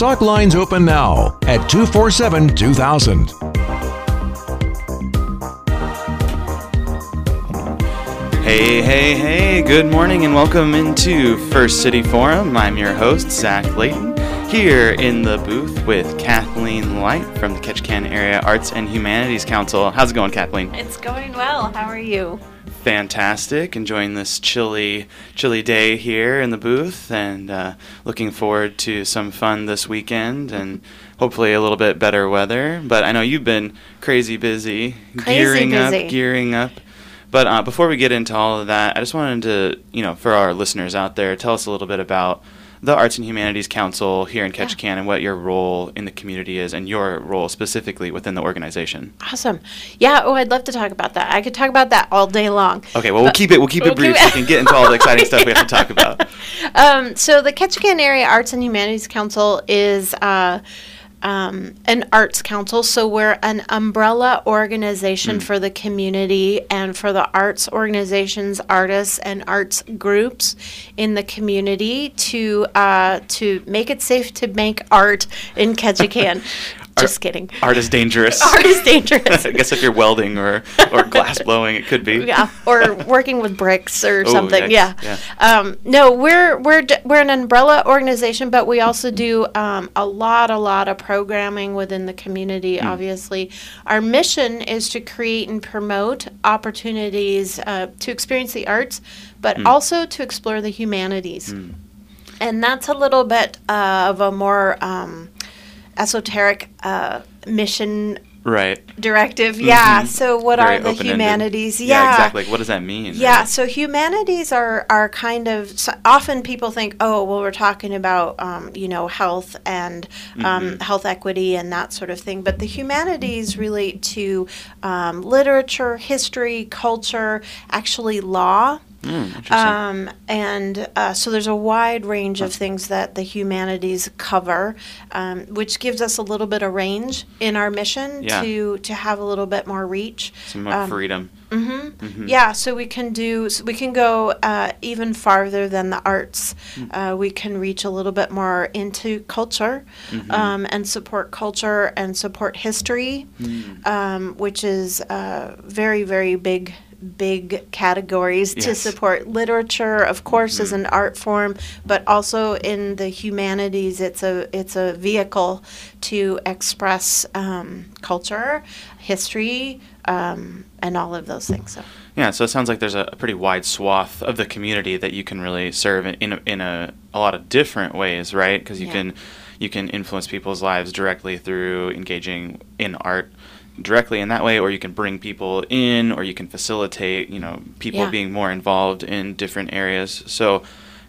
Talk lines open now at 247 2000. Hey, hey, hey, good morning and welcome into First City Forum. I'm your host, Zach Layton, here in the booth with Kathleen Light from the Ketchikan Area Arts and Humanities Council. How's it going, Kathleen? It's going well. How are you? Fantastic. Enjoying this chilly, chilly day here in the booth and uh, looking forward to some fun this weekend and hopefully a little bit better weather. But I know you've been crazy busy, Crazy gearing busy. up, gearing up. But uh, before we get into all of that, I just wanted to, you know, for our listeners out there, tell us a little bit about the Arts and Humanities Council here in Ketchikan and what your role in the community is and your role specifically within the organization. Awesome. Yeah. Oh, I'd love to talk about that. I could talk about that all day long. Okay, well, we'll keep it. We'll keep We'll it brief keep so we can get into all the exciting stuff we have to talk about. Um, so the Ketchikan Area Arts and Humanities Council is uh, um, an arts council. So we're an umbrella organization for the community and for the arts organizations, artists, and arts groups in the community to uh, to make it safe to make art in Ketchikan. Just kidding. Art is dangerous. Art is dangerous. I guess if you're welding or or glass blowing, it could be. yeah, or working with bricks or Oh, something. yikes. Yeah. Yeah. Um, no, we're we're d- we're an umbrella organization, but we also do um, a lot, a lot of programming within the community. Hmm. Obviously, our mission is to create and promote opportunities uh, to experience the arts, but Hmm. also to explore the humanities. And that's a little bit uh, of a more um, esoteric uh, mission Right. directive. Yeah. Mhm. So, what Very are the humanities? Yeah, exactly. Like, what does that mean? Yeah, so humanities are are kind of so often people think, oh, well, we're talking about um, you know health and um, Mhm. health equity and that sort of thing, but the humanities relate to um, literature, history, culture, actually law. Mm. Um, and uh, so there's a wide range of things that the humanities cover, um, which gives us a little bit of range in our mission Yeah. to to have a little bit more reach. Some more um, freedom. hmm Mhm. Yeah, so we can do, so we can go uh, even farther than the arts. Mm. Uh, we can reach a little bit more into culture Mhm. um, and support culture and support history, Mm. um, which is uh, very, very big. Big categories to support literature, of course, as Mhm. an art form, but also in the humanities, it's a it's a vehicle to express um, culture, history, um, and all of those things. So. Yeah, so it sounds like there's a, a pretty wide swath of the community that you can really serve in in a, in a, a lot of different ways, right? Because you Yeah. can you can influence people's lives directly through engaging in art directly in that way or you can bring people in or you can facilitate you know people Yeah. being more involved in different areas so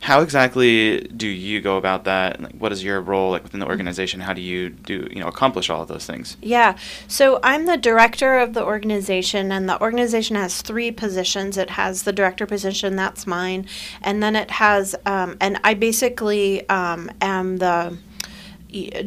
how exactly do you go about that like what is your role like within the organization how do you do you know accomplish all of those things Yeah. So I'm the director of the organization, and the organization has three positions. It has the director position, that's mine, and then it has, um, and I basically um, am the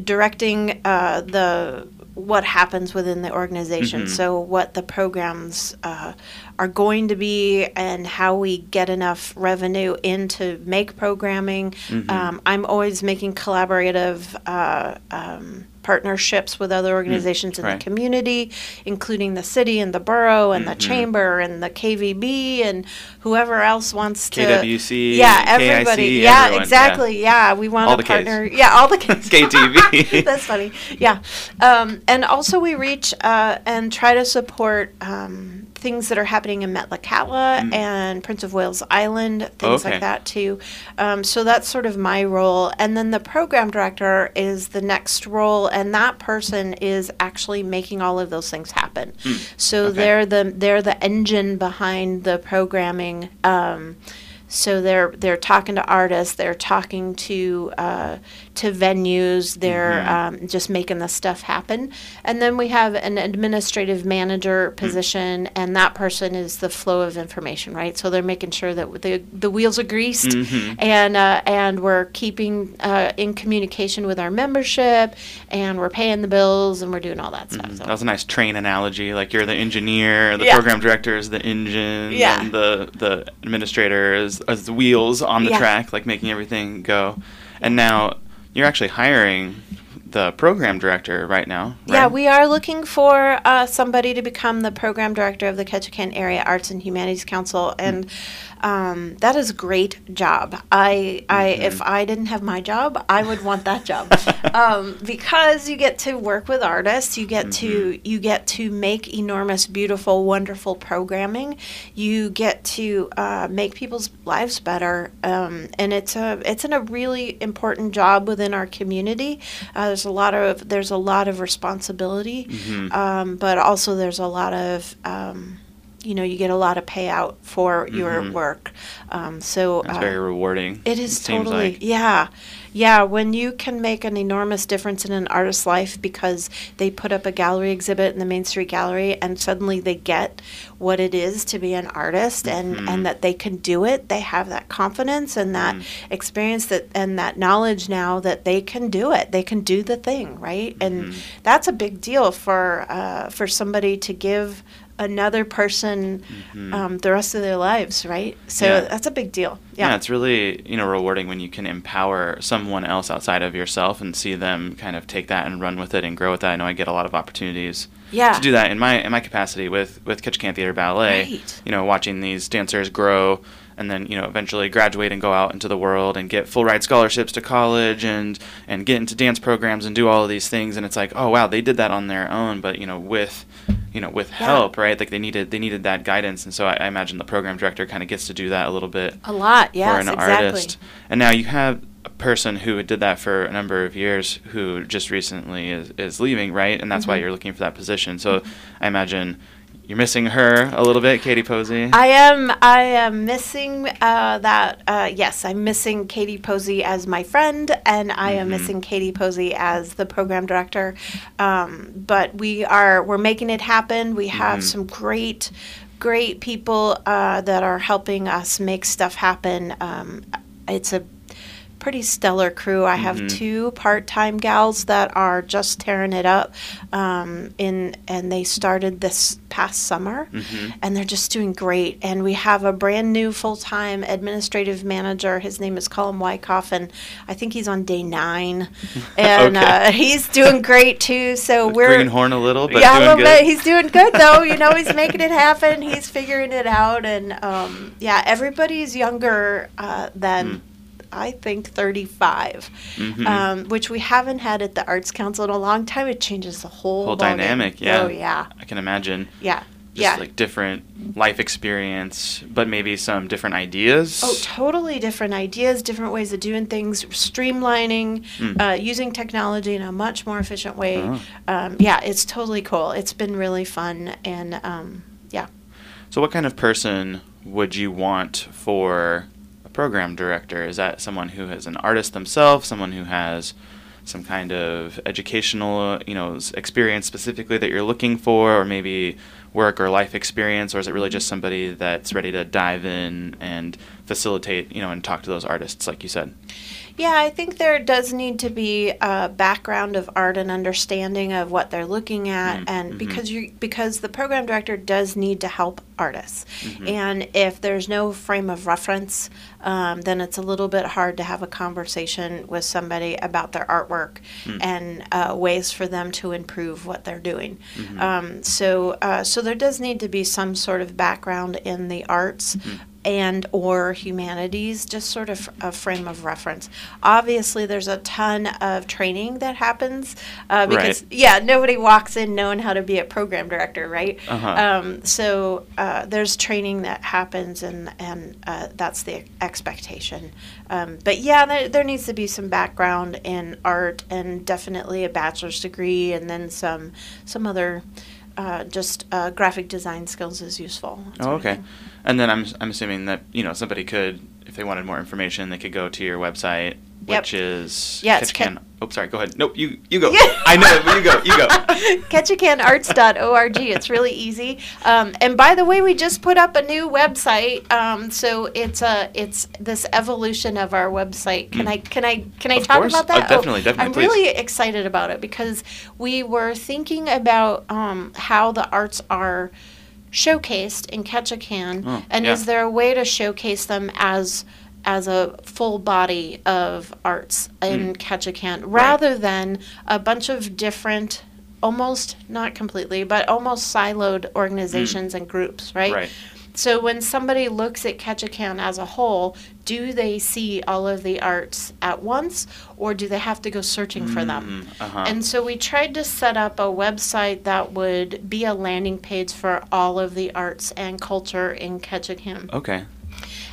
directing uh, the what happens within the organization. Mhm. So what the programs uh, are going to be, and how we get enough revenue in to make programming. Mhm. Um, I'm always making collaborative. Uh, um, partnerships with other organizations in right. the community, including the city and the borough and the Mhm. chamber and the KVB and whoever else wants to. KWC, yeah, KIC, everybody. yeah, everyone, exactly. Yeah, we want to the Ks. partner. Yeah, all the Ks. KTV. That's funny. Yeah, um, and also we reach uh, and try to support. Um, Things that are happening in Metlakatla Mm. and Prince of Wales Island, things Okay. like that too. Um, so that's sort of my role. And then the program director is the next role, and that person is actually making all of those things happen. Mm. So Okay. they're the they're the engine behind the programming. Um, so they're they're talking to artists, they're talking to uh, to venues, they're Mhm. um, just making the stuff happen. And then we have an administrative manager Mm. position, and that person is the flow of information, right? So they're making sure that the the wheels are greased, Mhm. and uh, and we're keeping uh, in communication with our membership, and we're paying the bills, and we're doing all that stuff. Mhm. So. That was a nice train analogy. Like you're the engineer, the Yeah. program director is the engine, Yeah. and the the administrator is, is the wheels on the Yeah. track, like making everything go. And now you're actually hiring the program director right now. Yeah, we are looking for uh, somebody to become the program director of the Ketchikan Area Arts and Humanities Council, and um, that is a great job. I, I, if I didn't have my job, I would want that job um, because you get to work with artists, you get to you get to make enormous, beautiful, wonderful programming. You get to uh, make people's lives better, um, and it's a it's an, a really important job within our community. Uh, there's a lot of there's a lot of responsibility, um, but also there's a lot of um, you know you get a lot of payout for your work. Um, so It's uh, very rewarding. it is seems totally, like. yeah. Yeah, when you can make an enormous difference in an artist's life because they put up a gallery exhibit in the Main Street Gallery and suddenly they get what it is to be an artist and, Mm-hmm. and that they can do it. They have that confidence and that Mm. experience that and that knowledge now that they can do it. They can do the thing, right? And Mm-hmm. that's a big deal for uh, for somebody to give another person um, the rest of their lives, right? So Mm-hmm. Yeah. that's a big deal. yeah. Yeah. it's really you know rewarding when you can empower someone else outside of yourself and see them kind of take that and run with it and grow with that. I know I get a lot of opportunities Yeah. to do that in my in my capacity with with Ketchikan Theater Ballet. Right. You know, watching these dancers grow and then you know eventually graduate and go out into the world and get full ride scholarships to college and and get into dance programs and do all of these things and it's like oh wow they did that on their own but you know with you know with Yeah. help right like they needed they needed that guidance and so I, I imagine the program director kind of gets to do that a little bit A lot, yes, for an exactly. artist. And now you have a person who did that for a number of years who just recently is, is leaving, right? And that's why Mm-hmm. you're looking for that position. So I imagine you're missing her a little bit, Katie Posey. I am. I am missing uh, that. Uh, yes, I'm missing Katie Posey as my friend, and I am missing Katie Posey as the program director. Um, but we are. We're making it happen. We have some great, great people uh, that are helping us make stuff happen. Um, it's a pretty stellar crew. I have two part-time gals that are just tearing it up, um, in and they started this past summer, and they're just doing great. And we have a brand new full-time administrative manager. His name is Colin Wyckoff, and I think he's on day nine, and Okay. uh, he's doing great too. So we're Greenhorn a little, but yeah, a little good. bit. He's doing good though. You know, he's making it happen. He's figuring it out, and um, yeah, everybody's younger uh, than. Hmm. I think 35, Mhm. um, which we haven't had at the Arts Council in a long time. It changes the whole, Whole dynamic, yeah. Oh yeah, I can imagine. yeah, Just yeah. like different life experience, but maybe some different ideas. Oh, totally different ideas, different ways of doing things, streamlining, uh, using technology in a much more efficient way. Oh. Um, yeah, it's totally cool. It's been really fun, and um, yeah. So, what kind of person would you want for program director? Is that someone who is an artist themselves, someone who has some kind of educational, you know, experience specifically that you're looking for, or maybe work or life experience, or is it really just somebody that's ready to dive in and facilitate, you know, and talk to those artists, like you said? Yeah, I think there does need to be a background of art and understanding of what they're looking at, Mm, and mhm. because you because the program director does need to help artists, Mm-hmm. and if there's no frame of reference, um, then it's a little bit hard to have a conversation with somebody about their artwork Mm. and uh, ways for them to improve what they're doing. Mm-hmm. Um, so uh, so there does need to be some sort of background in the arts Mm-hmm. And or humanities just sort of a frame of reference obviously there's a ton of training that happens uh, because Right. yeah nobody walks in knowing how to be a program director right Uh-huh. um, so uh, there's training that happens and and uh, that's the expectation um, but yeah there, there needs to be some background in art and definitely a bachelor's degree and then some some other uh, just uh, graphic design skills is useful that Oh, okay. And then I'm I'm assuming that you know somebody could, if they wanted more information, they could go to your website, Yep. which is Yeah, Ketchikan. Ket- Oh, sorry. Go ahead. Nope. You you go. I know. but You go. You go. Ketchikanarts.org. It's really easy. Um, and by the way, we just put up a new website. Um, so it's a it's this evolution of our website. Can Mm. I can I can I Of talk course. about Oh, that? definitely, definitely, I'm please. really excited about it because we were thinking about um, how the arts are showcased in Ketchikan, Oh, and yeah. is there a way to showcase them as as a full body of arts hmm. in Ketchikan rather than a bunch of different almost not completely but almost siloed organizations hmm. and groups right Right. so when somebody looks at Ketchikan as a whole, do they see all of the arts at once, or do they have to go searching for them? Hmm, uh-huh. And so we tried to set up a website that would be a landing page for all of the arts and culture in Ketchikan. Okay.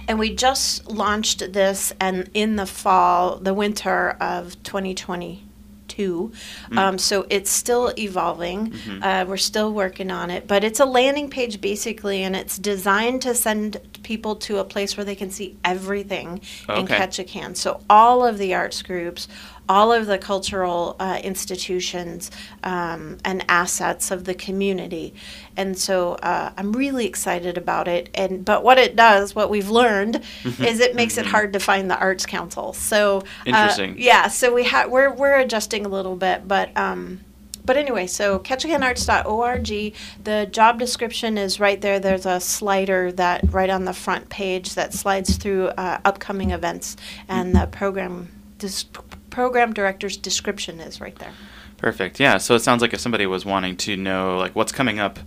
And we just launched this, and in the fall, the winter of 2022. Um, so it's still evolving. Uh, we're still working on it, but it's a landing page basically, and it's designed to send people to a place where they can see everything in Okay. Ketchikan. So all of the arts groups, all of the cultural uh, institutions um, and assets of the community, and so uh, I'm really excited about it. And but what it does, what we've learned, is it makes it hard to find the Arts Council. So uh, Interesting. yeah, so we have we're we're adjusting a little bit, but. Um, but anyway, so ketchikanarts.org, the job description is right there. There's a slider that right on the front page that slides through uh, upcoming events, and the program this program director's description is right there. Perfect. Yeah. So it sounds like if somebody was wanting to know like what's coming up,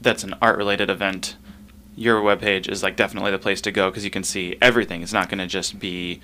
that's an art related event. Your webpage is like definitely the place to go because you can see everything. It's not going to just be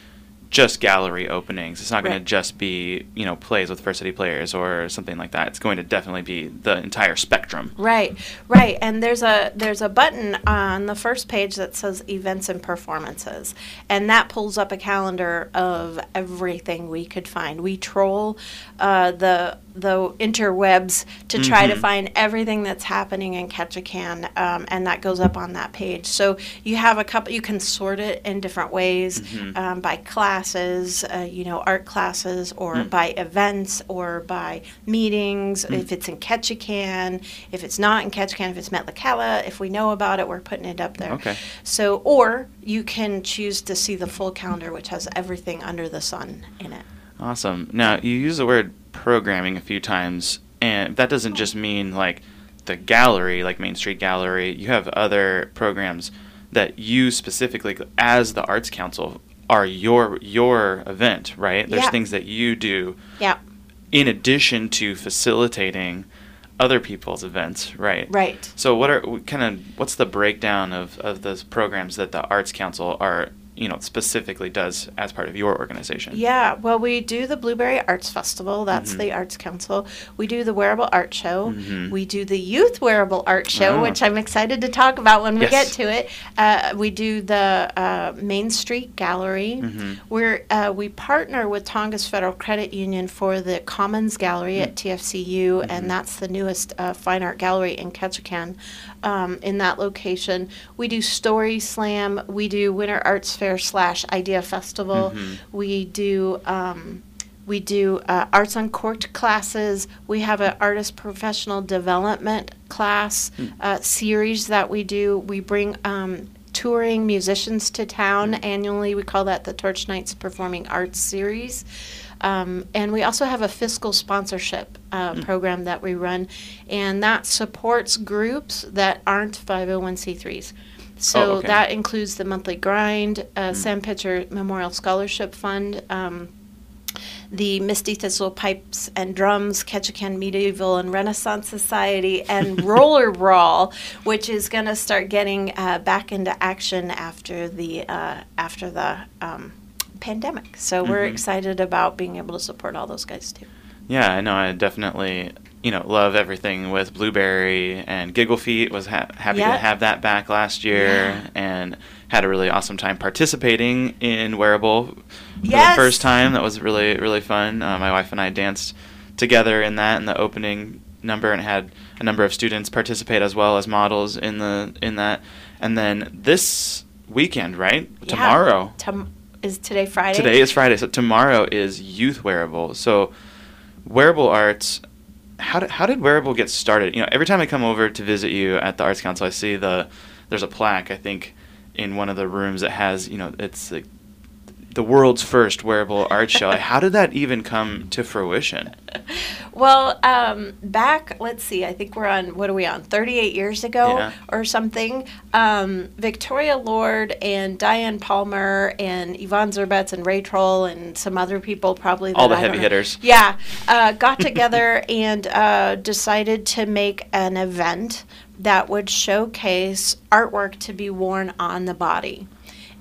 just gallery openings. It's not going Right. to just be you know plays with First City players or something like that. It's going to definitely be the entire spectrum. Right, right. And there's a there's a button on the first page that says events and performances, and that pulls up a calendar of everything we could find. We troll uh, the the interwebs to try to Mhm. find everything that's happening in Ketchikan, um, and that goes up on that page. So you have a couple. You can sort it in different ways um, by classes, uh, you know, art classes, or by events, or by meetings. If it's in Ketchikan, if it's not in Ketchikan, if it's Metlakatla, if we know about it, we're putting it up there. Okay. So, or you can choose to see the full calendar, which has everything under the sun in it. Awesome. Now you use the word programming a few times, and that doesn't just mean like the gallery, like Main Street Gallery. You have other programs that you specifically, as the Arts Council, are your your event, right? There's Yeah. things that you do Yeah, in addition to facilitating other people's events, right? right. So what are kind of what's the breakdown of of those programs that the Arts Council are you know specifically does as part of your organization? Yeah, well, we do the Blueberry Arts Festival. That's Mhm. the Arts Council. We do the Wearable Art Show. Mhm. We do the Youth Wearable Art Show, Ah. which I'm excited to talk about when we Yes. get to it. Uh, we do the uh, Main Street Gallery. Mhm. We're uh, we partner with Tongass Federal Credit Union for the Commons Gallery at TFCU, Mm-hmm. and that's the newest uh, fine art gallery in Ketchikan. Um, in that location, we do Story Slam. We do Winter Arts Fair slash Idea Festival. Mhm. We do. Um, we do uh, arts uncorked classes. We have an artist professional development class Hmm. uh, series that we do. We bring um, touring musicians to town Hmm. annually. We call that the Torch Nights Performing Arts Series. Um, and we also have a fiscal sponsorship uh, Hmm. program that we run, and that supports groups that aren't 501c3s. So Oh, okay. that includes the monthly grind, uh, Sam Pitcher Memorial Scholarship Fund, um, the Misty Thistle Pipes and Drums, Ketchikan Medieval and Renaissance Society, and Roller Brawl, which is going to start getting uh, back into action after the uh, after the um, pandemic. So we're Mhm. excited about being able to support all those guys too. Yeah, I know. I definitely, you know, love everything with Blueberry and Giggle Feet. Was ha- happy Yeah. to have that back last year, Yeah. and had a really awesome time participating in Wearable for Yes. the first time. That was really really fun. Uh, my wife and I danced together in that in the opening number, and had a number of students participate as well as models in the in that. And then this weekend, right? Yeah. Tomorrow. Tom- is today Friday? Today is Friday, so tomorrow is Youth Wearable. So, wearable arts. How did, how did wearable get started? You know, every time I come over to visit you at the Arts Council, I see the there's a plaque. I think in one of the rooms that has you know it's like the world's first wearable art show. How did that even come to fruition? Well, um, back, let's see, I think we're on, what are we on, 38 years ago Yeah. or something? Um, Victoria Lord and Diane Palmer and Evon Zerbetz and Ray Troll and some other people probably. All the I heavy hitters. Yeah, uh, got together and uh, decided to make an event that would showcase artwork to be worn on the body.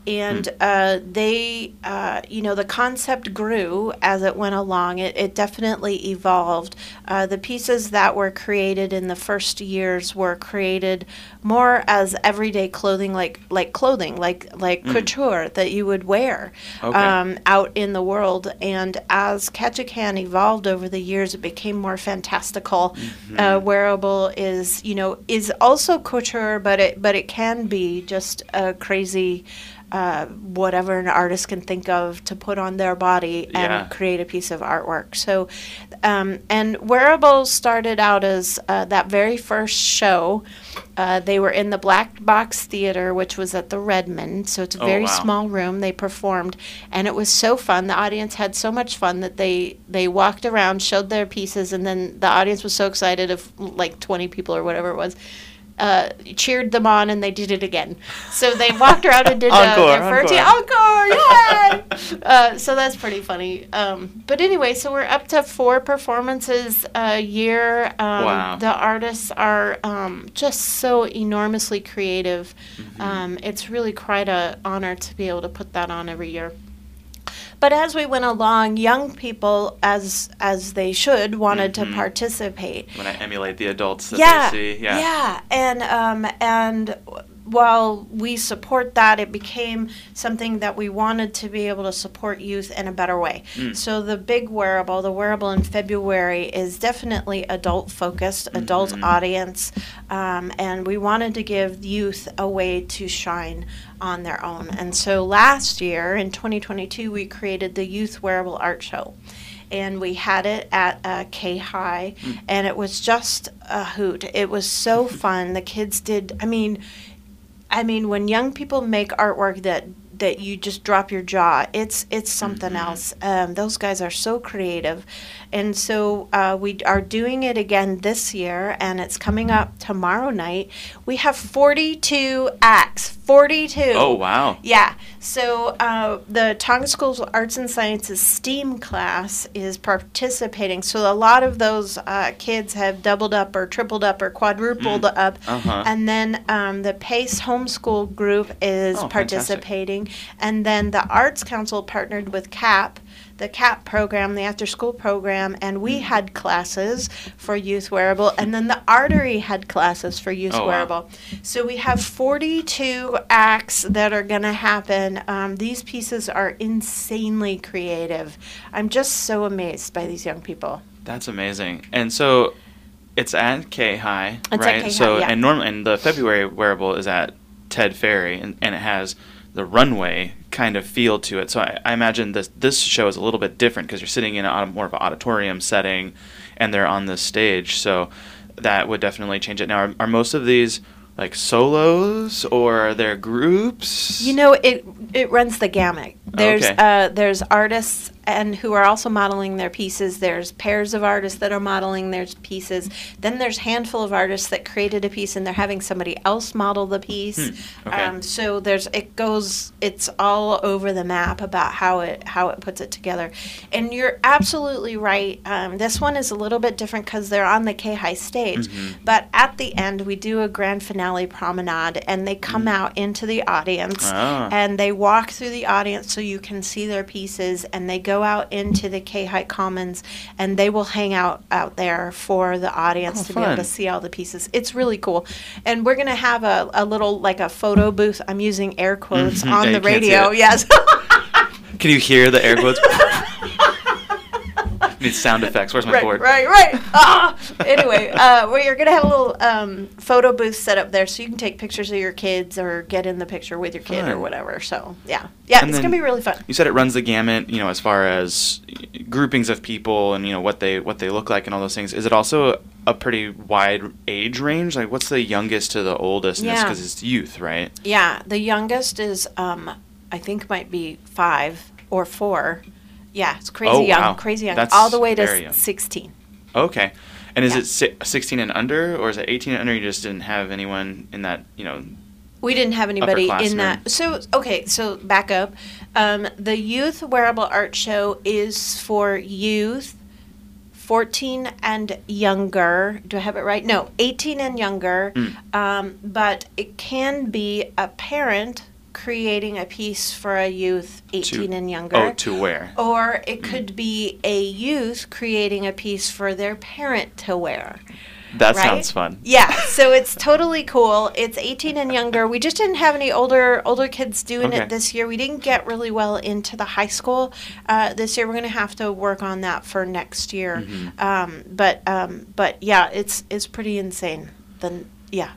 And uh, they, uh, you know, the concept grew as it went along. It, it definitely evolved. Uh, the pieces that were created in the first years were created more as everyday clothing, like like clothing, like like couture that you would wear Okay. um, out in the world. And as Ketchikan evolved over the years, it became more fantastical. Uh, wearable is, you know, is also couture, but it but it can be just a crazy. Uh, whatever an artist can think of to put on their body and Yeah. create a piece of artwork. So, um, and wearables started out as uh, that very first show. Uh, they were in the Black Box Theater, which was at the Red Men. So it's a Oh, very wow. small room. They performed, and it was so fun. The audience had so much fun that they they walked around, showed their pieces, and then the audience was so excited of like twenty people or whatever it was. Uh, cheered them on and they did it again. So they walked around and did uh, Encore, their first encore. encore, yay! uh, so that's pretty funny. Um, but anyway, so we're up to four performances a year. Um, Wow. The artists are um, just so enormously creative. Mm-hmm. Um, it's really quite an honor to be able to put that on every year. But as we went along, young people, as as they should, wanted Mhm. to participate When I emulate the adults that yeah, they see. Yeah. yeah, and um, and while we support that, it became something that we wanted to be able to support youth in a better way. Mm. So the big wearable, the wearable in February, is definitely adult focused, adult Mhm. audience, um, and we wanted to give youth a way to shine on their own. And so last year in 2022, we created the Youth Wearable Art Show and we had it at uh, K High, and it was just a hoot. It was so fun. The kids did. I mean, I mean, when young people make artwork that that you just drop your jaw, it's it's something Mhm. else. Um, those guys are so creative, and so uh, we are doing it again this year, and it's coming up tomorrow night. We have forty two acts. Forty two. Oh wow. Yeah. So uh, the Tongass School's Arts and Sciences STEAM class is participating. So a lot of those uh, kids have doubled up or tripled up or quadrupled up. Uh-huh. And then um, the PACE homeschool group is Oh, fantastic. And then the Arts Council partnered with CAP. The CAP program, the after school program, and Mm. we had classes for youth wearable, and then the artery had classes for youth Oh, wow. wearable. So we have 42 acts that are going to happen. Um, these pieces are insanely creative. I'm just so amazed by these young people. That's amazing. And so it's at K High, It's right? K-High, so yeah. and normally and the February wearable is at Ted Ferry and, and it has the runway kind of feel to it. So I, I imagine this this show is a little bit different because you're sitting in a, more of an auditorium setting and they're on this stage. So that would definitely change it. Now are, are most of these like solos or are there groups? You know, it it runs the gamut. There's Okay. uh, there's artists and who are also modeling their pieces. There's pairs of artists that are modeling their pieces. Then there's handful of artists that created a piece and they're having somebody else model the piece. Hmm, okay. Um, so there's it goes it's all over the map about how it how it puts it together. And you're absolutely right. Um, this one is a little bit different because they're on the K High stage, Mhm. but at the end we do a grand finale promenade and they come out into the audience Mm. Ah. and they walk through the audience so you can see their pieces and they go out into the K High Commons and they will hang out out there for the audience Oh, to be able to see all the pieces. It's really cool. And we're going to have a, a little like a photo booth. I'm using air quotes Mhm. on Yeah, the you can't see radio. Yes. Can you hear the air quotes? Need sound effects. Where's my right, board? right, right. Ah! anyway, uh, well, you're gonna have a little um, photo booth set up there, so you can take pictures of your kids or get in the picture with your kid or whatever. So yeah, yeah, And it's gonna be really fun. You said it runs the gamut, you know, as far as groupings of people and you know what they what they look like and all those things. Is it also a pretty wide age range? Like, what's the youngest to the oldest? Yeah. because it's youth, right? Yeah, the youngest is, um, I think, might be five. or four. Yeah, it's crazy Oh, young, wow. crazy young, That's all the way to very young. 16. Okay. And is Yeah. it si- 16 and under, or is it 18 and under? You just didn't have anyone in that, you know. We didn't have anybody in Upperclassmen. that. So, okay, so back up. Um, the Youth Wearable Art Show is for youth 14 and younger. Do I have it right? No, 18 and younger. Mm. Um, but it can be a parent creating a piece for a youth 18 and younger. Oh, to wear. Or it could be a youth creating a piece for their parent to wear. That right? sounds fun. Yeah, so it's totally cool. It's 18 and younger. We just didn't have any older older kids doing Okay. it this year. We didn't get really well into the high school uh, this year. We're going to have to work on that for next year. Mm-hmm. Um, but um, but yeah, it's it's pretty insane. Then yeah.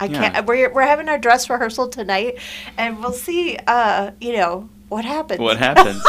I Yeah. can't. We're, we're having our dress rehearsal tonight, and we'll see. Uh, you know what happens. What happens?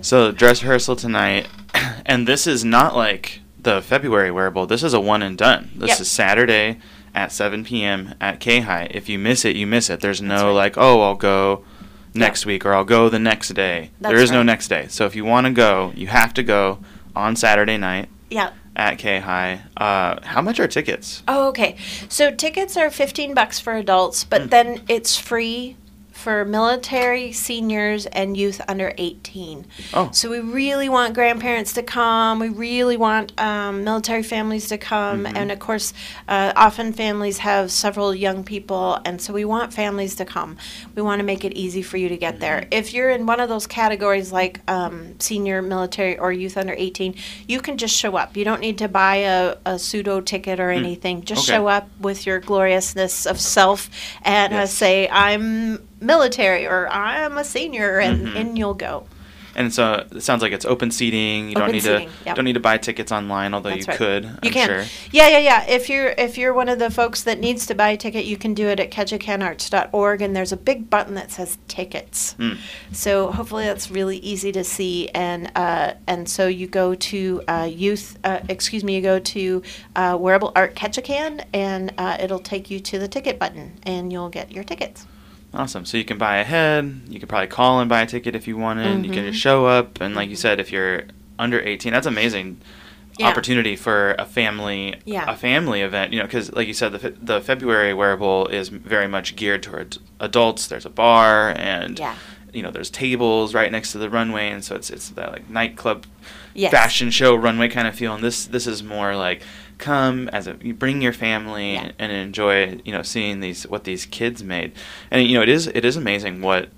so, dress rehearsal tonight. And this is not like the February wearable. This is a one and done. This Yep. is Saturday at 7 p.m. at K High. If you miss it, you miss it. There's no right. like, oh, I'll go next week or I'll go the next day. there That's is no next day. So, if you want to go, you have to go on Saturday night yeah. At K High. Uh, how much are tickets? Oh, okay. So tickets are 15 bucks for adults, but Mm. then it's free for military, seniors, and youth under 18. Oh. So we really want grandparents to come. We really want um, military families to come. Mm-hmm. And of course, uh, often families have several young people, and so we want families to come. We want to make it easy for you to get there. Mm-hmm. If you're in one of those categories like um, senior, military, or youth under 18, you can just show up. You don't need to buy a, a pseudo ticket or anything. Just Mm. Okay. show up with your gloriousness of self and uh, say, I'm military or I'm a senior, and, Mhm. and you'll go. And so it sounds like it's open seating. You don't need seating, to yep. don't need to buy tickets online, although That's you right. could. You I'm can. sure. Yeah, yeah, yeah. If you're if you're one of the folks that needs to buy a ticket, you can do it at ketchikanarts.org and there's a big button that says tickets. Mm. So hopefully that's really easy to see and uh, and so you go to uh, youth uh, excuse me you go to uh, wearable art Ketchikan and uh, it'll take you to the ticket button and you'll get your tickets. Awesome. So you can buy ahead. You could probably call and buy a ticket if you wanted. You can Mhm. just show up, and like you said, if you're under 18, that's amazing. Yeah. Opportunity for a family, Yeah. a family event. You know, because like you said, the the February wearable is very much geared towards adults. There's a bar, and Yeah. you know, there's tables right next to the runway, and so it's it's that like nightclub Yes. fashion show runway kind of feel and this this is more like come as a you bring your family Yeah. and enjoy you know seeing these what these kids made and you know it is it is amazing what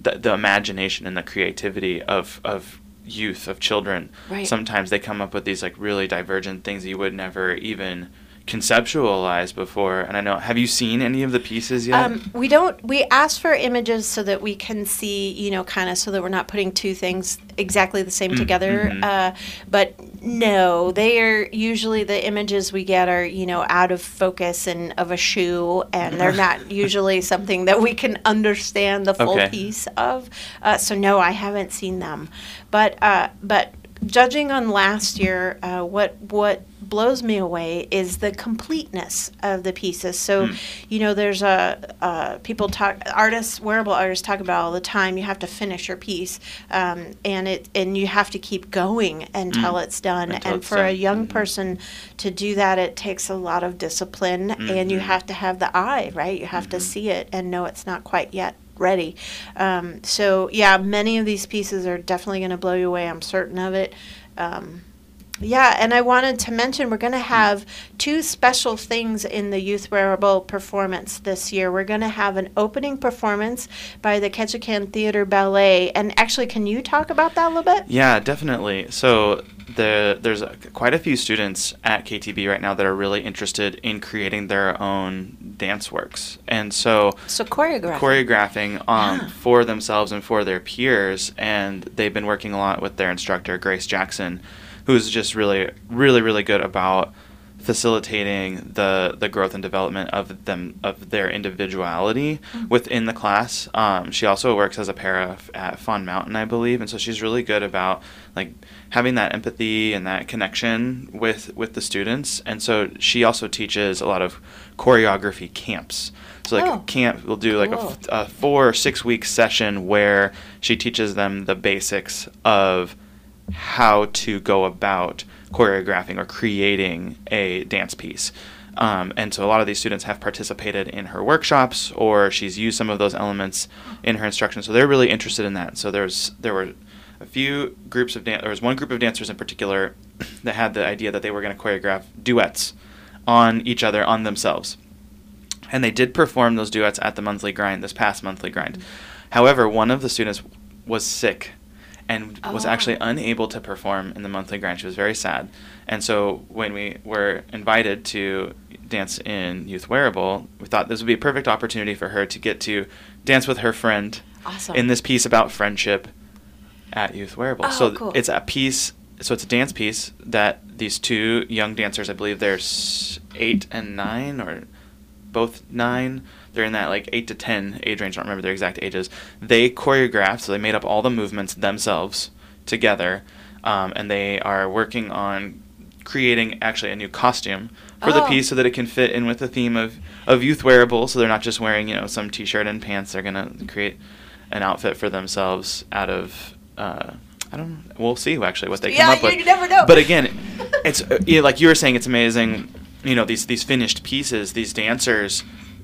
the, the imagination and the creativity of of youth of children Right. sometimes they come up with these like really divergent things you would never even conceptualize before and i know have you seen any of the pieces yet Um, we don't. We ask for images so that we can see, you know, kind of so that we're not putting two things exactly the same Mm, together. mhm. Uh, but no, they are usually the images we get are, you know, out of focus and of a shoe, and they're not usually something that we can understand the full Okay. piece of. Uh, so no, I haven't seen them, but uh, but judging on last year, uh, what what blows me away is the completeness of the pieces. So, Hmm. you know, there's a uh, people talk artists, wearable artists talk about all the time. You have to finish your piece, um, and it and you have to keep going until Mm. it's done. Until and for a done. young Mhm. person to do that, it takes a lot of discipline, and you Mhm. have to have the eye, right? You have to Mhm. see it and know it's not quite yet ready. Um, so yeah, many of these pieces are definitely going to blow you away. I'm certain of it. Um, yeah, and I wanted to mention we're going to have two special things in the Youth Wearable performance this year. We're going to have an opening performance by the Ketchikan Theater Ballet. And actually, can you talk about that a little bit? Yeah, definitely. So the, there's a, quite a few students at KTB right now that are really interested in creating their own dance works, and so So choreography. choreographing um, Yeah. for themselves and for their peers. And they've been working a lot with their instructor Grace Jackson, who's just really, really, really good about facilitating the the growth and development of them of their individuality within the class. Um, she also works as a para f- at Fawn Mountain, I believe, and so she's really good about like having that empathy and that connection with with the students. And so she also teaches a lot of choreography camps. So like Oh, camp, we'll do like a, cool. four or six week session where she teaches them the basics of how to go about choreographing or creating a dance piece. Um, and so a lot of these students have participated in her workshops or she's used some of those elements in her instruction. So they're really interested in that. So there's there were a few groups of dan- there was one group of dancers in particular that had the idea that they were going to choreograph duets on each other on themselves and they did perform those duets at the monthly grind this past monthly grind. However, one of the students was sick and was Oh. actually unable to perform in the monthly grind. She was very sad. And so when we were invited to dance in Youth Wearable, we thought this would be a perfect opportunity for her to get to dance with her friend Awesome. in this piece about friendship at Youth Wearable. Oh, so cool. it's a piece so it's a dance piece that these two young dancers, I believe they're 8 and 9 or both nine. They're in that like eight to ten age range. I don't remember their exact ages. They choreographed, so they made up all the movements themselves together, um, and they are working on creating actually a new costume for the Oh. piece so that it can fit in with the theme of of youth wearable. So they're not just wearing you know some t-shirt and pants. They're gonna create an outfit for themselves out of. Uh, I don't. know. We'll see actually what they Yeah, come up you- with. you never know. But again, it's uh, yeah, like you were saying, it's amazing. You know these these finished pieces, these dancers,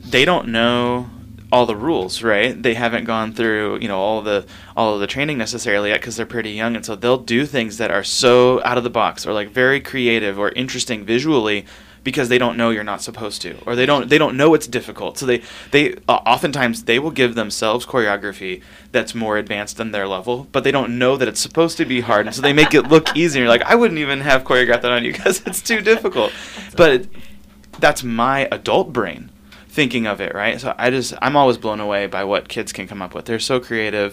they don't know all the rules, right? They haven't gone through you know all the all of the training necessarily yet because they're pretty young, and so they'll do things that are so out of the box or like very creative or interesting visually because they don't know you're not supposed to or they don't they don't know it's difficult. So they they uh, oftentimes they will give themselves choreography that's more advanced than their level but they don't know that it's supposed to be hard and so they make it look easy and you're like i wouldn't even have choreographed that on you because it's too difficult. But that's my adult brain thinking of it right so i just i'm always blown away by what kids can come up with they're so creative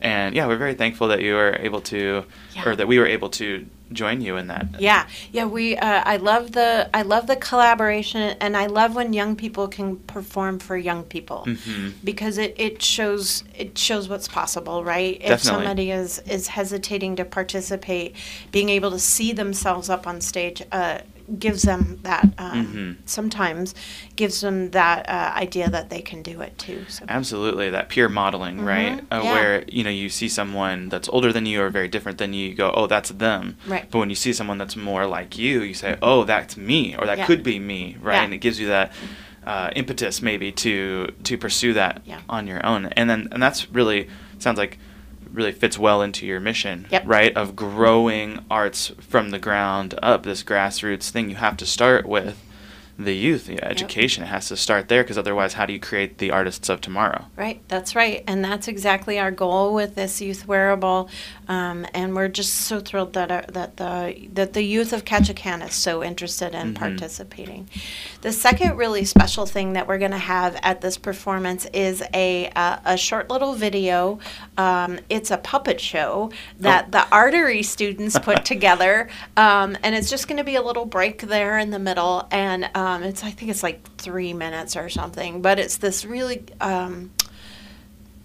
and yeah we're very thankful that you were able to Yeah. or that we were able to join you in that Yeah, yeah. We uh, I love the I love the collaboration, and I love when young people can perform for young people Mhm. because it, it shows it shows what's possible, right? If somebody is is hesitating to participate, being able to see themselves up on stage. Uh, gives them that um, Mhm. sometimes gives them that uh, idea that they can do it too so Absolutely, that peer modeling, right? Mhm, Uh, yeah. Where you know you see someone that's older than you or very different than you, you go, "Oh, that's them." Right. But when you see someone that's more like you, you say, "Oh, that's me," or "That Yeah. could be me," right? Yeah. And it gives you that uh, impetus maybe to to pursue that on your own. And then and that's really sounds like really fits well into your mission, Yep. right? Of growing arts from the ground up, this grassroots thing. You have to start with the youth, education. It has to start there because otherwise, how do you create the artists of tomorrow? Right, that's right, and that's exactly our goal with this youth wearable, um, and we're just so thrilled that uh, that the that the youth of Ketchikan is so interested in Mhm. participating. The second really special thing that we're going to have at this performance is a uh, a short little video. Um, it's a puppet show that Oh. the artery students put together, um, and it's just going to be a little break there in the middle, and um, it's I think it's like three minutes or something, but it's this really. Um,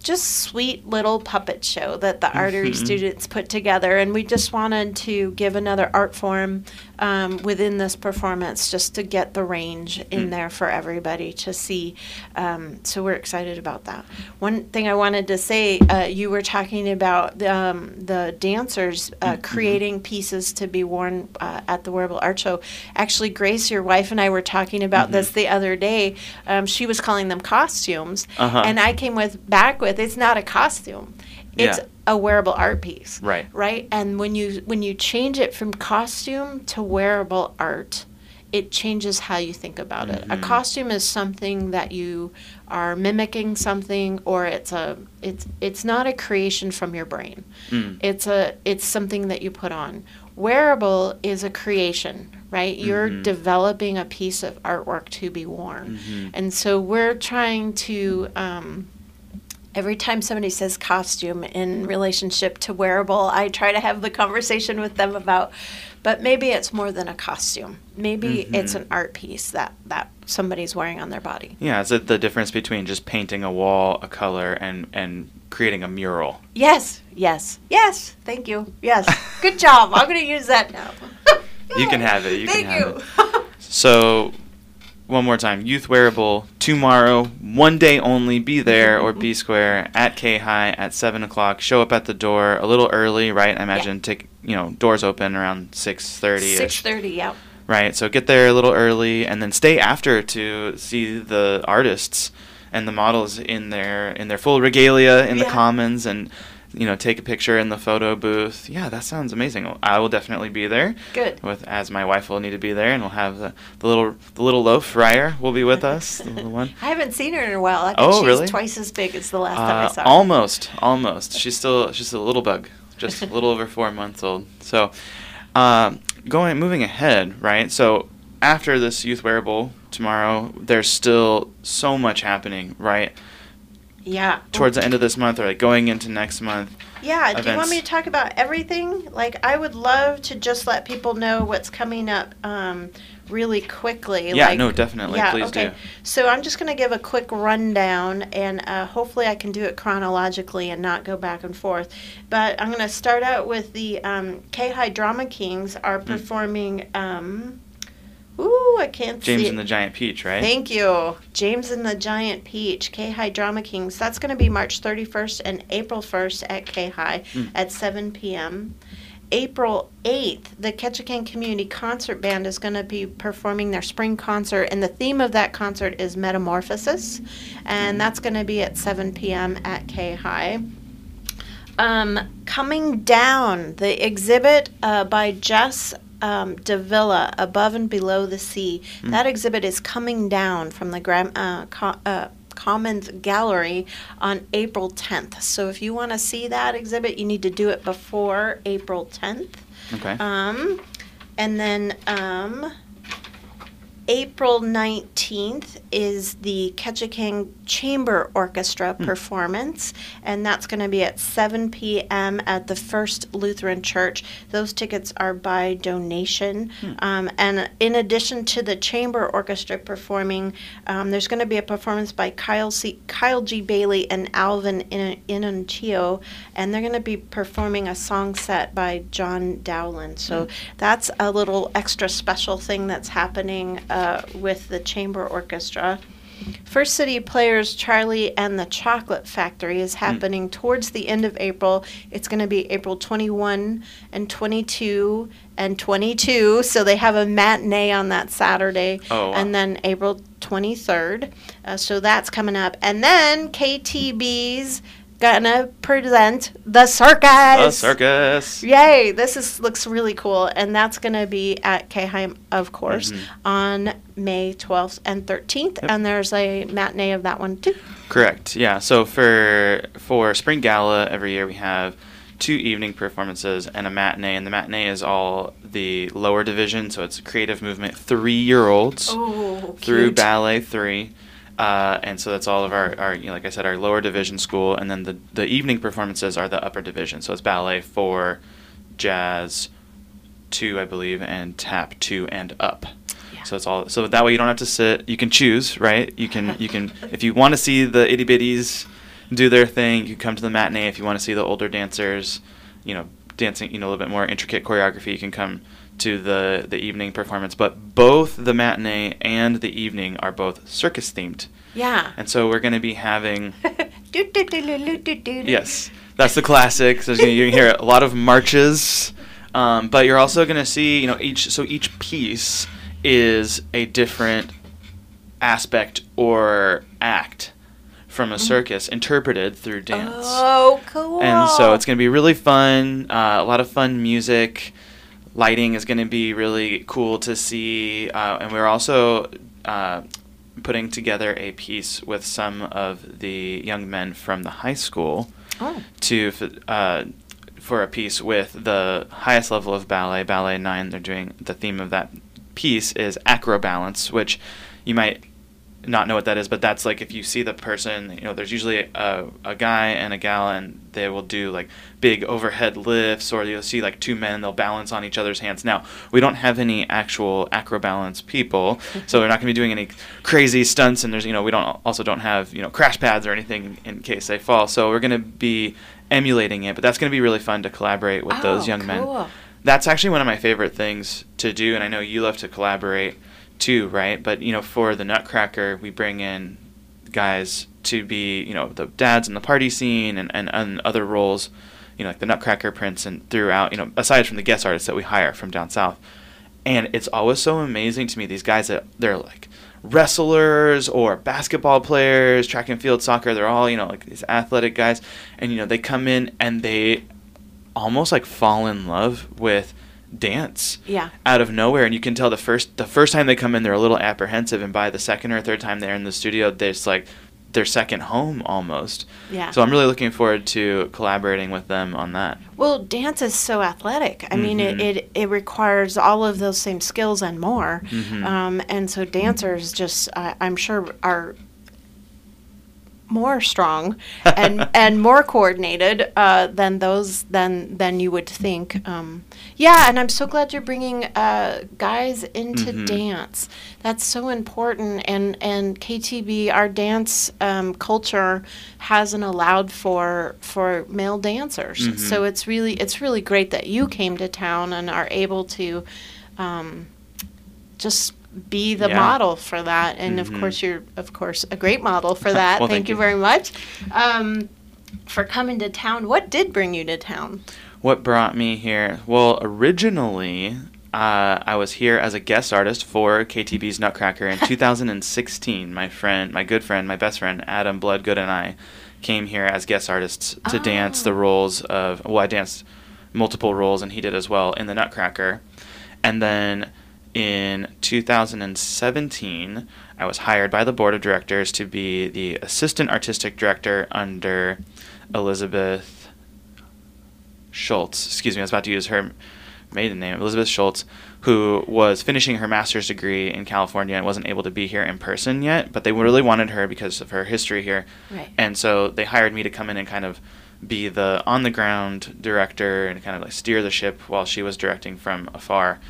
just sweet little puppet show that the artery Mhm. students put together and we just wanted to give another art form um, within this performance just to get the range in Mm. there for everybody to see um, so we're excited about that one thing i wanted to say uh, you were talking about um, the dancers uh, Mhm. creating pieces to be worn uh, at the wearable art show actually grace your wife and i were talking about Mhm. this the other day um, she was calling them costumes Uh-huh. and I came with back with it's not a costume. It's Yeah. A wearable art piece. Right. Right? And when you when you change it from costume to wearable art, it changes how you think about it. A Mhm. costume is something that you are mimicking something or it's a it's it's not a creation from your brain. Mm. It's a it's something that you put on. Wearable is a creation, right? You're Mhm. developing a piece of artwork to be worn. Mhm. And so we're trying to um, Every time somebody says costume in relationship to wearable, I try to have the conversation with them about, but maybe it's more than a costume. Maybe mm-hmm. it's an art piece that, that somebody's wearing on their body. Yeah, is it the difference between just painting a wall a color and and creating a mural? Yes, yes, yes. Thank you. Yes. Good job. I'm going to use that now. You can have it. You Thank can have you. it. So, one more time, Youth Wearable tomorrow, one day only. Be there or be square at K High at seven o'clock. Show up at the door a little early, right? I imagine take you know doors open around six thirty Six ish, thirty. Yeah. right? So get there a little early and then stay after to see the artists and the models in their in their full regalia in the commons and you know take a picture in the photo booth. Yeah, that sounds amazing. I will definitely be there Good. with as my wife will need to be there, and we'll have the, the little the little loaf Ryer will be with us, the little one. I haven't seen her in a while. I think Oh, she's really? twice as big as the last time I Uh, saw her. almost, almost. She's still she's a little bug, just a little over four months old. So, um, going moving ahead, right? So after this youth wearable tomorrow, there's still so much happening, right? Yeah. Towards the end of this month, or like going into next month. Yeah, do you want me to talk about everything? Like, I would love to just let people know what's coming up um, really quickly. Yeah, like, no, definitely. Yeah, Please okay. do. So I'm just going to give a quick rundown, and uh, hopefully I can do it chronologically and not go back and forth. But I'm going to start out with the um, K High Drama Kings are Mm. performing. Um, ooh, I can't see. James it. and the Giant Peach, right? Thank you. James and the Giant Peach, K High Drama Kings. That's going to be March 31st and April 1st at K High Mm. at 7 p.m. April 8th, the Ketchikan Community Concert Band is going to be performing their spring concert, and the theme of that concert is Metamorphosis, and that's going to be at 7 p.m. at K High. Um, coming down, the exhibit uh, by Jess um, Davila, Above and Below the Sea. That exhibit is coming down from the Gram- uh, co- uh, Commons Gallery on April 10th. So if you want to see that exhibit, you need to do it before April 10th. Okay. Um, and then um, April 19th is the Ketchikan Chamber Orchestra performance, and that's going to be at 7 p.m. at the First Lutheran Church. Those tickets are by donation. Um, and in addition to the chamber orchestra performing, um, there's going to be a performance by Kyle, C- Kyle G. Bailey and Alvin In- Inuncio, and they're going to be performing a song set by John Dowland. So that's a little extra special thing that's happening uh, with the chamber orchestra. First City Players Charlie and the Chocolate Factory is happening towards the end of April. It's going to be April 21 and 22 and 22. So they have a matinee on that Saturday. Oh, wow. And then April 23rd. Uh, so that's coming up. And then KTB's gonna present the circus. The circus. Yay! This is looks really cool, and that's to be at K High, of course, Mhm. on May 12th and 13th. Yep. And there's a matinee of that one too. Correct. Yeah. So for for spring gala every year we have two evening performances and a matinee, and the matinee is all the lower division, so it's creative movement three year olds Oh, through ballet three. Uh, and so that's all of our, our you know, like I said, our lower division school, and then the the evening performances are the upper division. So it's ballet four, jazz two, I believe, and tap two and up. Yeah. So it's all so that way you don't have to sit. You can choose, right? You can you can if you want to see the itty bitties do their thing, you can come to the matinee. If you want to see the older dancers, you know, dancing, you know, a little bit more intricate choreography, you can come to the the evening performance. But both the matinee and the evening are both circus themed, Yeah. and so we're going to be having. Yes, that's the classic. So you can hear a lot of marches, um, but you're also going to see, you know, each so each piece is a different aspect or act from a circus interpreted through dance. Oh, cool. And so it's going to be really fun. Uh, a lot of fun music. Lighting is going to be really cool to see. Uh, and we're also uh, putting together a piece with some of the young men from the high school Oh. to f- uh, for a piece with the highest level of ballet, Ballet 9. They're doing the theme of that piece is acrobalance, which you might not know what that is, but that's like if you see the person, you know, there's usually a, a guy and a gal, and they will do like big overhead lifts, or you'll see like two men, they'll balance on each other's hands. Now, we don't have any actual acrobalance people, so they're not going to be doing any crazy stunts, and there's, you know, we don't also don't have, you know, crash pads or anything in case they fall. So we're going to be emulating it, but that's going to be really fun to collaborate with those Oh, young men that's actually one of my favorite things to do and i know you love to collaborate too right? But you know for the nutcracker we bring in guys to be you know the dads in the party scene and, and, and other roles you know like the nutcracker prince and throughout you know aside from the guest artists that we hire from down south. And it's always so amazing to me these guys that they're like wrestlers or basketball players track and field soccer they're all you know like these athletic guys. And you know they come in and they almost like fall in love with dance Yeah. out of nowhere and you can tell the first the first time they come in they're a little apprehensive and by the second or third time they're in the studio there's like their second home almost Yeah. so i'm really looking forward to collaborating with them on that Well, dance is so athletic. I mean, Mhm. it, it, it requires all of those same skills and more. Mhm. Um, and so dancers just, I I'm sure, are more strong and and more coordinated uh, than those than than you would think. Um, yeah, and I'm so glad you're bringing uh, guys into Mhm. dance. That's so important. And and KTB, our dance um, culture hasn't allowed for for male dancers. Mhm. So it's really it's really great that you came to town and are able to. Um, just be the Yeah. model for that and Mhm. of course you're of course a great model for that Well, thank, thank you you. very much um, for coming to town what did bring you to town What brought me here? Well, originally, uh, I was here as a guest artist for KTB's Nutcracker in 2016. My friend, my good friend, my best friend, Adam Bloodgood, and I came here as guest artists to dance the Oh. roles of. Well, I danced multiple roles, and he did as well in the Nutcracker. And then in 2017, I was hired by the board of directors to be the assistant artistic director under Elizabeth Schultz. Excuse me, I was about to use her maiden name, Elizabeth Schultz, who was finishing her master's degree in California and wasn't able to be here in person yet, but they really wanted her because of her history here. Right. And so they hired me to come in and kind of be the on the ground director and kind of like steer the ship while she was directing from afar.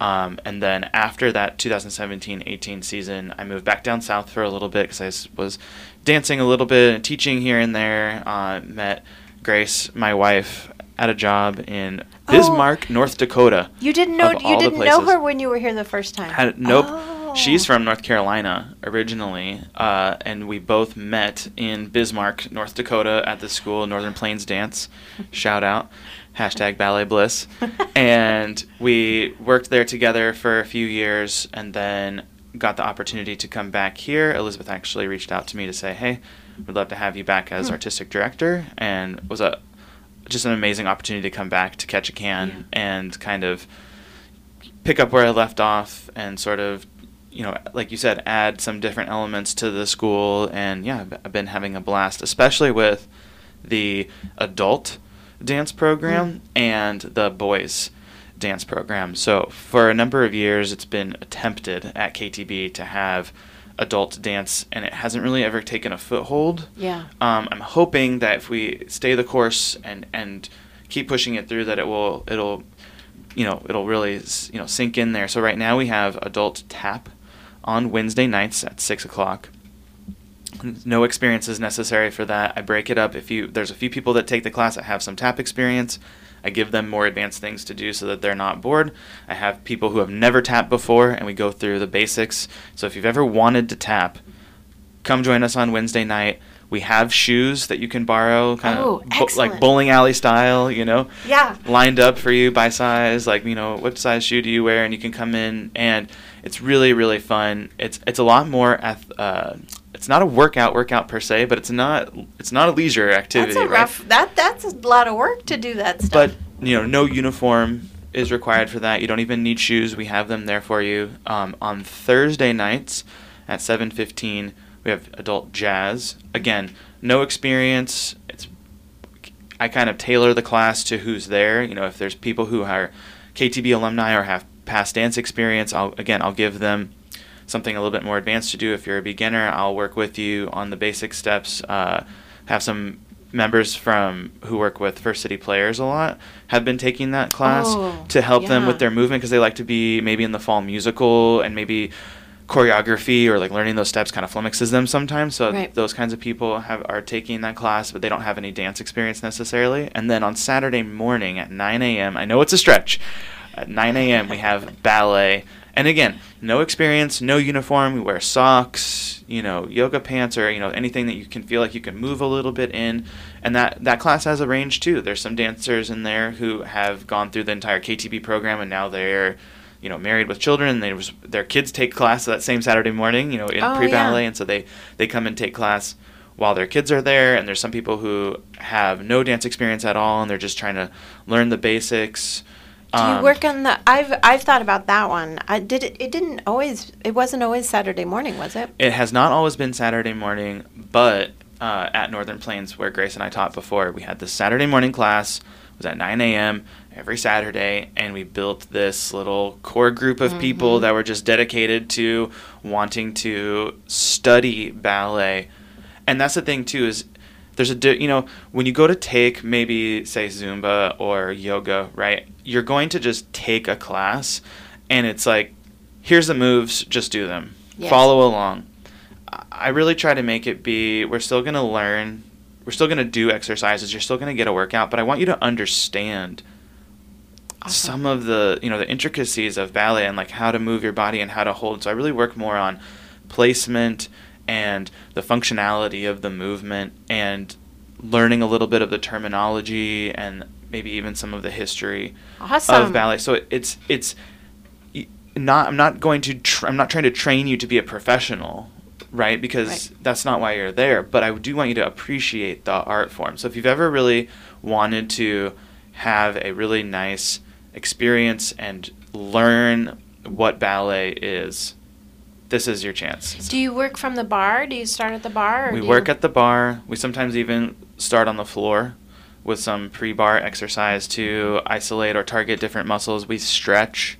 Um, and then after that 2017-18 season, I moved back down south for a little bit because I was dancing a little bit and teaching here and there. Uh, met Grace, my wife, at a job in Oh. Bismarck, North Dakota. you didn't know you didn't know her when you were here the first time Had, nope. Oh. She's from North Carolina originally, uh, and we both met in Bismarck, North Dakota, at the school Northern Plains Dance. Shout out, hashtag Ballet Bliss. and we worked there together for a few years, and then got the opportunity to come back here. Elizabeth actually reached out to me to say, "Hey, we'd love to have you back as Hmm. artistic director," and it was a just an amazing opportunity to come back to Ketchikan Yeah. and kind of pick up where I left off and sort of, you know, like you said, add some different elements to the school. And yeah, I've been having a blast, especially with the adult dance program and the boys dance program. So for a number of years, it's been attempted at KTB to have adult dance, and it hasn't really ever taken a foothold. yeah Um, I'm hoping that if we stay the course and and keep pushing it through, that it will it'll you know it'll really you know sink in there. So right now we have adult tap on Wednesday nights at six o'clock. No experience is necessary for that. I break it up. If you there's a few people that take the class that have some tap experience, I give them more advanced things to do so that they're not bored. I have people who have never tapped before, and we go through the basics. So if you've ever wanted to tap, come join us on Wednesday night. We have shoes that you can borrow, kind Oh, of like bowling alley style, you know, yeah lined up for you by size. Like you know, what size shoe do you wear, and you can come in, and it's really really fun. It's it's a lot more. Ath- uh, it's not a workout workout per se, but it's not it's not a leisure activity. that's a right? rough that that's a lot of work to do that stuff But you know, no uniform is required for that. You don't even need shoes. We have them there for you. Um, on Thursday nights at seven fifteen, we have adult jazz. Again, no experience. It's I kind of tailor the class to who's there. You know, if there's people who are KTB alumni or have past dance experience, I'll again I'll give them something a little bit more advanced to do. If you're a beginner, I'll work with you on the basic steps. Uh, have some members from who work with First City Players a lot have been taking that class Oh, to help them with their movement because they like to be maybe in the fall musical and maybe choreography or like learning those steps kind of flummoxes them sometimes. So Right. those kinds of people have are taking that class, but they don't have any dance experience necessarily. And then on Saturday morning at 9 a.m., I know it's a stretch. At 9 a.m., we have ballet. And again, no experience, no uniform. We wear socks, you know, yoga pants, or you know anything that you can feel like you can move a little bit in. And that that class has a range too. There's some dancers in there who have gone through the entire KTB program, and now they're, you know, married with children. And they was, their kids take class that same Saturday morning, you know, in Oh, pre ballet, yeah. and so they they come and take class while their kids are there. And there's some people who have no dance experience at all, and they're just trying to learn the basics. Do you Um, work on the? I've I've thought about that one. I did it. It didn't always. It wasn't always Saturday morning, was it? It has not always been Saturday morning, but uh, at Northern Plains, where Grace and I taught before, we had this Saturday morning class. It was at 9 a.m. every Saturday, and we built this little core group of people that were just dedicated to wanting to study ballet. And that's the thing too is there's a di- you know when you go to take maybe say Zumba or yoga, right? You're going to just take a class, and it's like here's the moves, just do them. Yes. Follow along. I- really try to make it be we're still going to learn, we're still going to do exercises, you're still going to get a workout, but I want you to understand Awesome. some of the, you know, the intricacies of ballet and like how to move your body and how to hold. So I really work more on placement and the functionality of the movement and learning a little bit of the terminology and maybe even some of the history Awesome. of ballet. So it, it's it's not I'm not going to tr- I'm not trying to train you to be a professional, right? Because Right. that's not why you're there. But I do want you to appreciate the art form. So if you've ever really wanted to have a really nice experience and learn what ballet is, this is your chance. Do you work from the bar? Do you start at the bar? Or We work at the bar. We sometimes even start on the floor with some pre-bar exercise to isolate or target different muscles. We stretch.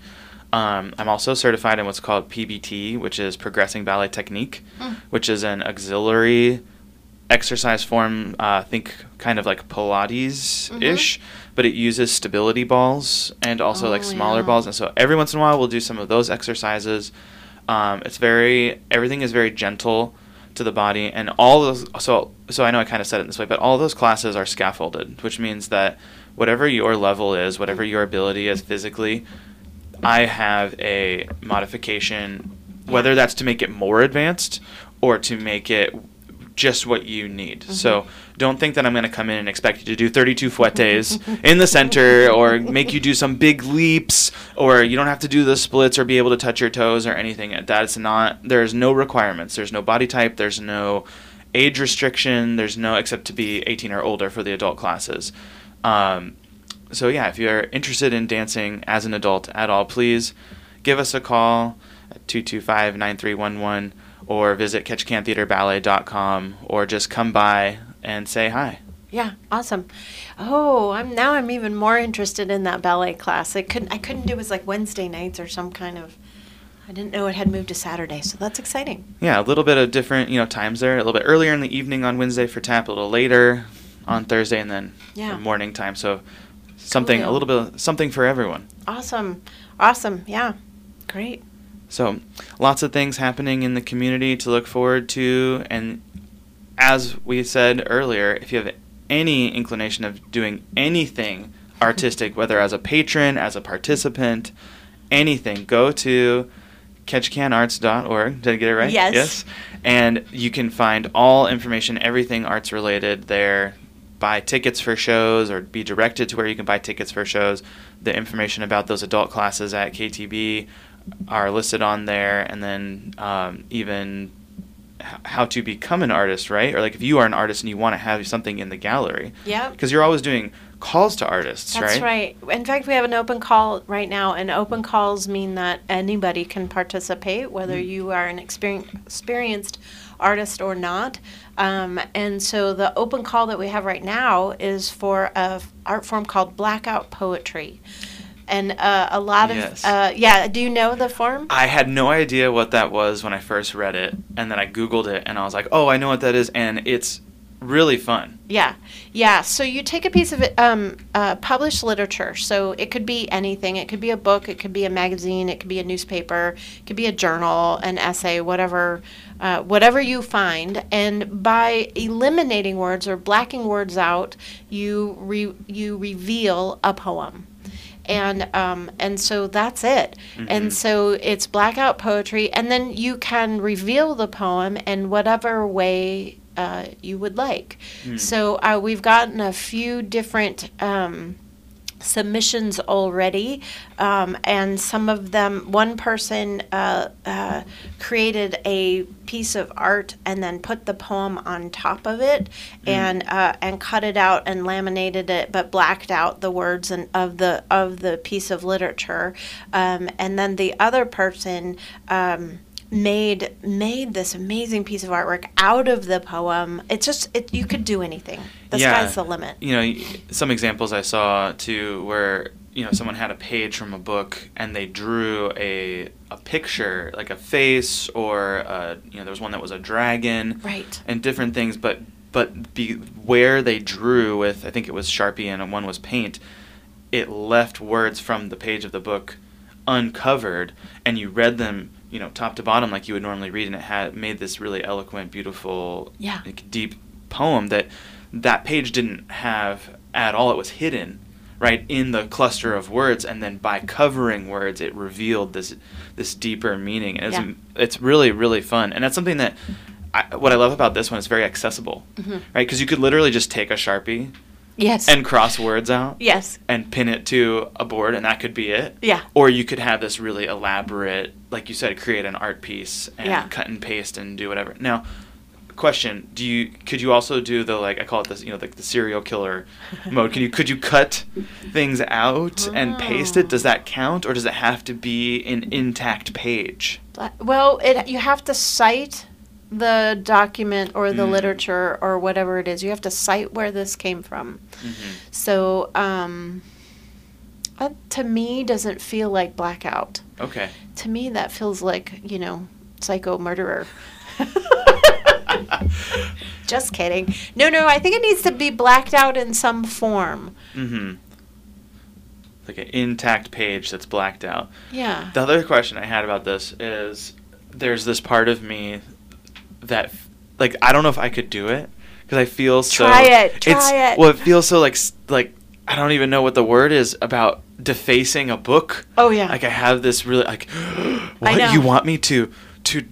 Um, I'm also certified in what's called PBT, which is Progressing Ballet Technique, Mm. which is an auxiliary exercise form. Uh, think kind of like Pilates-ish, but it uses stability balls and also like Oh, smaller yeah. balls. And so every once in a while, we'll do some of those exercises. Um, it's very everything is very gentle to the body, and all those. So so I know I kind of said it this way, but all those classes are scaffolded, which means that whatever your level is, whatever your ability is physically, I have a modification, whether that's to make it more advanced or to make it just what you need. So don't think that I'm going to come in and expect you to do 32 fouettes in the center or make you do some big leaps or you don't have to do the splits or be able to touch your toes or anything. That's not, there's no requirements. There's no body type. There's no age restriction. There's no, except to be 18 or older for the adult classes. Um, so yeah, if you're interested in dancing as an adult at all, please give us a call at 225-9311 or visit catchcantheaterballet.com or just come by and say hi. Yeah, awesome. Oh, I'm now I'm even more interested in that ballet class. I couldn't I couldn't do it was like Wednesday nights or some kind of I didn't know it had moved to Saturday, so that's exciting. Yeah, a little bit of different, you know, times there. A little bit earlier in the evening on Wednesday for tap, a little later on Thursday, and then Yeah. the morning time. So something, a little bit, of, something for everyone. Awesome. Awesome. Yeah. Great. So, lots of things happening in the community to look forward to. And as we said earlier, if you have any inclination of doing anything artistic, whether as a patron, as a participant, anything, go to ketchikanarts.org. Did I get it right? Yes. Yes. And you can find all information, everything arts related there. Buy tickets for shows or be directed to where you can buy tickets for shows. The information about those adult classes at KTB are listed on there, and then um, even h- how to become an artist, right? Or like if you are an artist and you want to have something in the gallery, Yep. because you're always doing calls to artists, That's right? right. In fact, we have an open call right now, and open calls mean that anybody can participate, whether Mm. you are an experien experienced artist or not. Um, and so the open call that we have right now is for a f- art form called blackout poetry. And uh, a lot of Yes. uh, yeah. Do you know the form? I had no idea what that was when I first read it, and then I Googled it, and I was like, "Oh, I know what that is," and it's really fun. Yeah, yeah. So you take a piece of um, uh, published literature. So it could be anything. It could be a book. It could be a magazine. It could be a newspaper. It could be a journal, an essay, whatever, uh, whatever you find. And by eliminating words or blacking words out, you re- you reveal a poem. And um, and so that's it. And so it's blackout poetry, and then you can reveal the poem in whatever way uh, you would like. So uh, we've gotten a few different um, submissions already, um, and some of them, one person uh, uh, created a piece of art and then put the poem on top of it, and uh, and cut it out and laminated it, but blacked out the words and of the of the piece of literature, um, and then the other person. Um, made made this amazing piece of artwork out of the poem it's just it, you could do anything the Yeah. sky's the limit You know, some examples I saw too where you know someone had a page from a book and they drew a a picture like a face or uh you know there was one that was a dragon Right. and different things but but be where they drew with I think it was Sharpie and one was paint it left words from the page of the book uncovered and you read them you know top to bottom like you would normally read and it had made this really eloquent beautiful Yeah. like, deep poem that that page didn't have at all it was hidden right in the cluster of words and then by covering words it revealed this this deeper meaning and it's, Yeah. it's really really fun and that's something that I, what I love about this one is very accessible Mm-hmm. right because you could literally just take a sharpie yes. And cross words out? Yes. And pin it to a board and that could be it? Yeah. or you could have this really elaborate like you said create an art piece and Yeah. cut and paste and do whatever. Now question do you could you also do the like i call it this you know like the serial killer mode. Can you could you cut things out and paste it? Does that ah. count or does it have to be an intact page? Well it you have to cite the document or the Mm. literature or whatever it is you have to cite where this came from. So um that to me doesn't feel like blackout. Okay. To me that feels like you know psycho murderer. Just kidding. No no i think it needs to be blacked out in some form. Mm-hmm. Like an intact page that's blacked out. Yeah. The other question I had about this is there's this part of me that like I don't know if I could do it because I feel so Try it, try it's, it. Well, it feels so like like I don't even know what the word is about defacing a book. Oh, yeah. Like I have this really like what know. you want me to to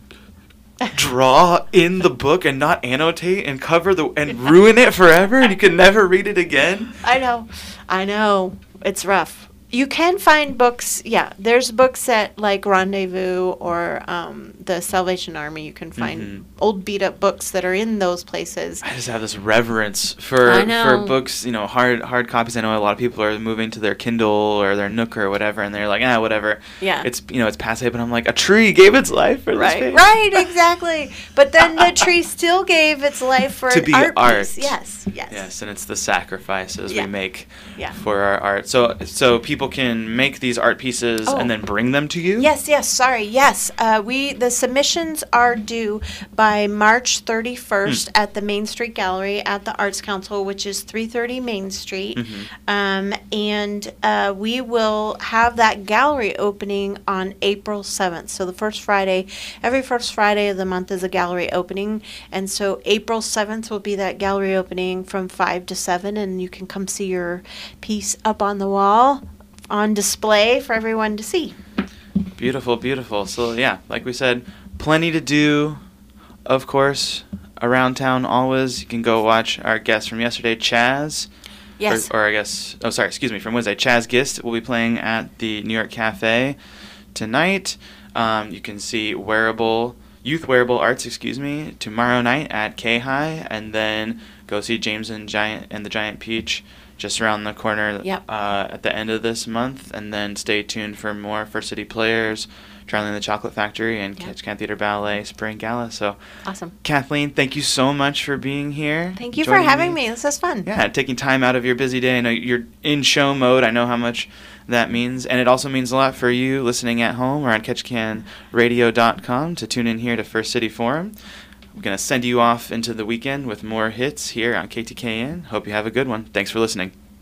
draw in the book and not annotate and cover the and ruin it forever and you can never read it again. I know. I know. It's rough. You can find books. Yeah, there's books at like Rendezvous or um, the Salvation Army. You can find Mhm. old beat up books that are in those places. I just have this reverence for for books, you know, hard hard copies. I know a lot of people are moving to their Kindle or their Nook or whatever, and they're like, ah, whatever. Yeah. It's you know, it's passe, but I'm like, a tree gave its life for this Right, right, exactly. But then the tree still gave its life for To an be art, art. piece. Yes, yes, Yes, and it's the sacrifices Yeah. we make Yeah. for our art. So so people can make these art pieces Oh. and then bring them to you. Yes, yes. Sorry. Yes, uh, we the submissions are due by March thirty first Hmm. at the Main Street Gallery at the Arts Council, which is three thirty Main Street, Mm-hmm. um, and uh, we will have that gallery opening on April seventh. So the first Friday, every first Friday of the month is a gallery opening, and so April seventh will be that gallery opening from five to seven, and you can come see your piece up on the wall on display for everyone to see. Beautiful, beautiful. So yeah, like we said, plenty to do. Of course, around town always. You can go watch our guest from yesterday, Chaz. Yes. Or, or I guess, oh, sorry, excuse me, from Wednesday. Chaz Gist will be playing at the New York Cafe tonight. Um, you can see wearable, youth wearable arts, excuse me, tomorrow night at K High, and then go see James and Giant and the Giant Peach just around the corner Yep. uh, at the end of this month. And then stay tuned for more First City Players, Charlie and the Chocolate Factory, and Yep. Can Theater Ballet Spring Gala. So, Awesome. Kathleen, thank you so much for being here. Thank you for having me. This is fun. Yeah, taking time out of your busy day. I know you're in show mode. I know how much that means. And it also means a lot for you listening at home or on ketchikanradio.com to tune in here to First City Forum. I'm going to send you off into the weekend with more hits here on KTKN. Hope you have a good one. Thanks for listening.